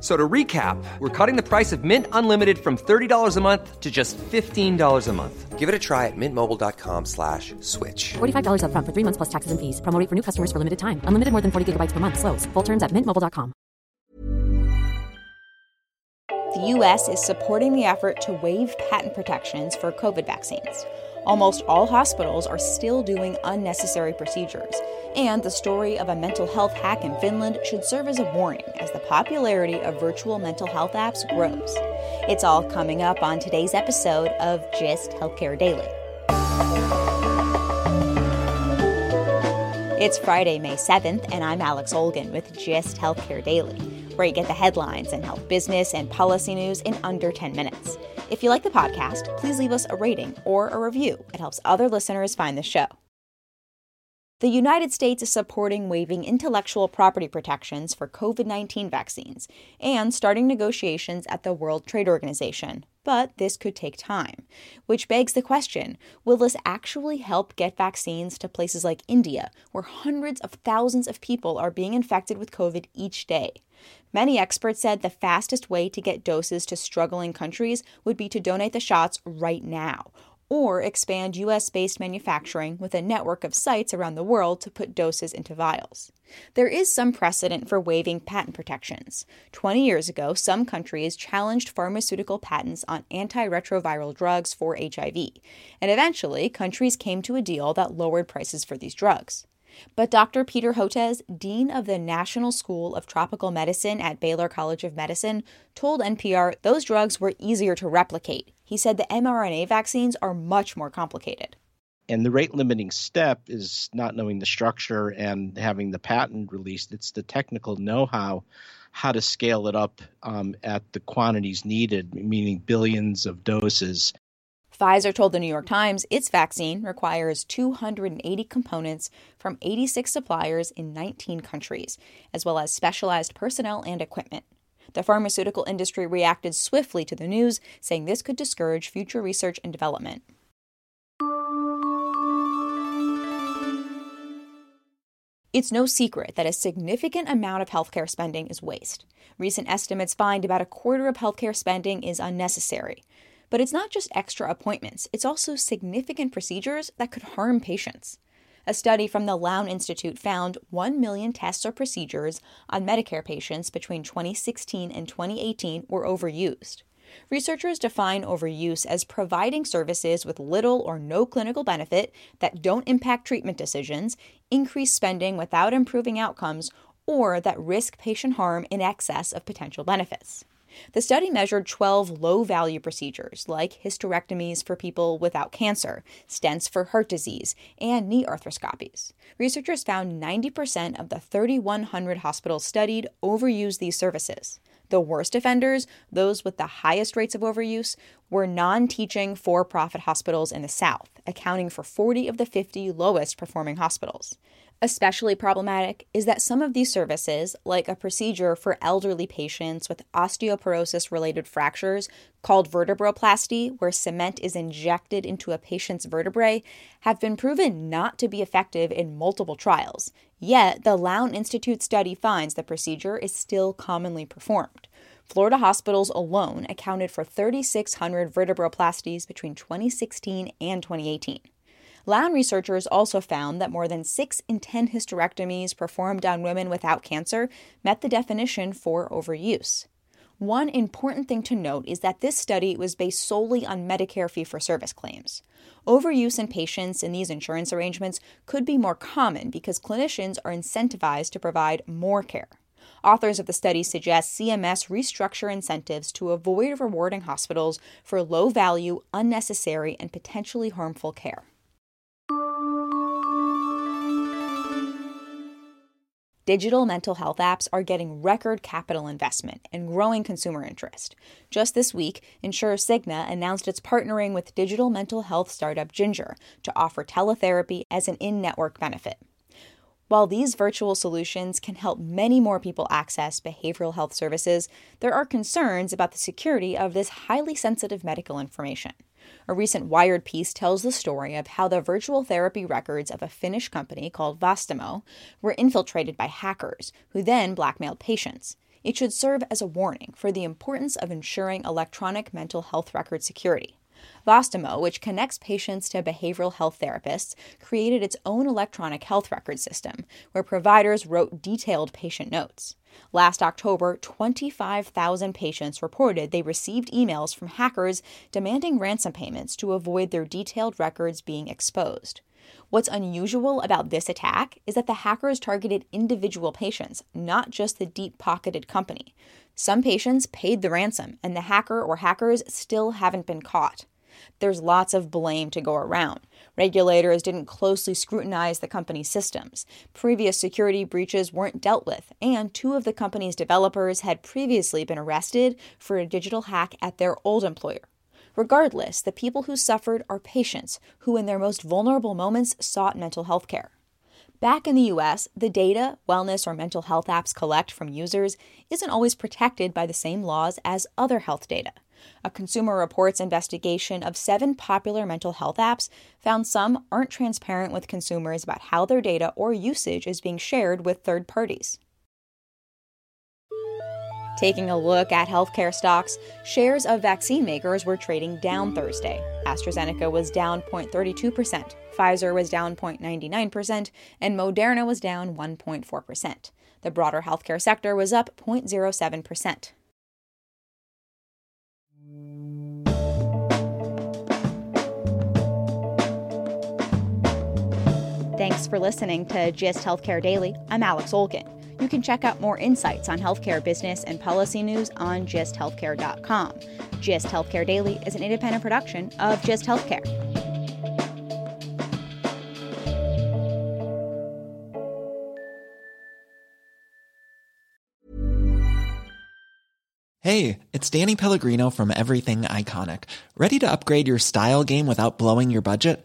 So to recap, we're cutting the price of Mint Unlimited from $30 a month to just $15 a month. Give it a try at mintmobile.com slash switch. $45 up front for three months plus taxes and fees. Promo for new customers for limited time. Unlimited more than 40 gigabytes per month. Slows. Full terms at mintmobile.com. The U.S. is supporting the effort to waive patent protections for COVID vaccines. Almost all hospitals are still doing unnecessary procedures, and the story of a mental health hack in Finland should serve as a warning as the popularity of virtual mental health apps grows. It's all coming up on today's episode of Gist Healthcare Daily. It's Friday, May 7th, and I'm Alex Olgin with Gist Healthcare Daily, where you get the headlines and health business and policy news in under 10 minutes. If you like the podcast, please leave us a rating or a review. It helps other listeners find the show. The United States is supporting waiving intellectual property protections for COVID 19 vaccines and starting negotiations at the World Trade Organization. But this could take time, which begs the question will this actually help get vaccines to places like India, where hundreds of thousands of people are being infected with COVID each day? Many experts said the fastest way to get doses to struggling countries would be to donate the shots right now, or expand US based manufacturing with a network of sites around the world to put doses into vials. There is some precedent for waiving patent protections. 20 years ago, some countries challenged pharmaceutical patents on antiretroviral drugs for HIV, and eventually, countries came to a deal that lowered prices for these drugs. But Dr. Peter Hotez, Dean of the National School of Tropical Medicine at Baylor College of Medicine, told NPR those drugs were easier to replicate. He said the mRNA vaccines are much more complicated. And the rate limiting step is not knowing the structure and having the patent released. It's the technical know how, how to scale it up um, at the quantities needed, meaning billions of doses. Pfizer told the New York Times its vaccine requires 280 components from 86 suppliers in 19 countries, as well as specialized personnel and equipment. The pharmaceutical industry reacted swiftly to the news, saying this could discourage future research and development. It's no secret that a significant amount of healthcare spending is waste. Recent estimates find about a quarter of healthcare spending is unnecessary. But it's not just extra appointments, it's also significant procedures that could harm patients. A study from the Lown Institute found 1 million tests or procedures on Medicare patients between 2016 and 2018 were overused. Researchers define overuse as providing services with little or no clinical benefit that don't impact treatment decisions, increase spending without improving outcomes, or that risk patient harm in excess of potential benefits. The study measured 12 low value procedures like hysterectomies for people without cancer, stents for heart disease, and knee arthroscopies. Researchers found 90% of the 3,100 hospitals studied overused these services. The worst offenders, those with the highest rates of overuse, were non teaching for profit hospitals in the South, accounting for 40 of the 50 lowest performing hospitals. Especially problematic is that some of these services, like a procedure for elderly patients with osteoporosis related fractures called vertebroplasty, where cement is injected into a patient's vertebrae, have been proven not to be effective in multiple trials. Yet, the Lown Institute study finds the procedure is still commonly performed. Florida hospitals alone accounted for 3,600 vertebroplasties between 2016 and 2018. Lown researchers also found that more than 6 in 10 hysterectomies performed on women without cancer met the definition for overuse. One important thing to note is that this study was based solely on Medicare fee for service claims. Overuse in patients in these insurance arrangements could be more common because clinicians are incentivized to provide more care. Authors of the study suggest CMS restructure incentives to avoid rewarding hospitals for low value, unnecessary, and potentially harmful care. Digital mental health apps are getting record capital investment and growing consumer interest. Just this week, insurer Cigna announced it's partnering with digital mental health startup Ginger to offer teletherapy as an in network benefit. While these virtual solutions can help many more people access behavioral health services, there are concerns about the security of this highly sensitive medical information. A recent Wired piece tells the story of how the virtual therapy records of a Finnish company called Vastaamo were infiltrated by hackers, who then blackmailed patients. It should serve as a warning for the importance of ensuring electronic mental health record security. Vastaamo, which connects patients to behavioral health therapists, created its own electronic health record system where providers wrote detailed patient notes. Last October, 25,000 patients reported they received emails from hackers demanding ransom payments to avoid their detailed records being exposed. What's unusual about this attack is that the hackers targeted individual patients, not just the deep pocketed company. Some patients paid the ransom, and the hacker or hackers still haven't been caught. There's lots of blame to go around. Regulators didn't closely scrutinize the company's systems. Previous security breaches weren't dealt with, and two of the company's developers had previously been arrested for a digital hack at their old employer. Regardless, the people who suffered are patients who, in their most vulnerable moments, sought mental health care. Back in the US, the data wellness or mental health apps collect from users isn't always protected by the same laws as other health data. A Consumer Reports investigation of seven popular mental health apps found some aren't transparent with consumers about how their data or usage is being shared with third parties. Taking a look at healthcare stocks, shares of vaccine makers were trading down Thursday. AstraZeneca was down 0.32%, Pfizer was down 0.99%, and Moderna was down 1.4%. The broader healthcare sector was up 0.07%. Thanks for listening to GIST Healthcare Daily. I'm Alex Olgin. You can check out more insights on healthcare business and policy news on gisthealthcare.com. GIST Healthcare Daily is an independent production of GIST Healthcare. Hey, it's Danny Pellegrino from Everything Iconic. Ready to upgrade your style game without blowing your budget?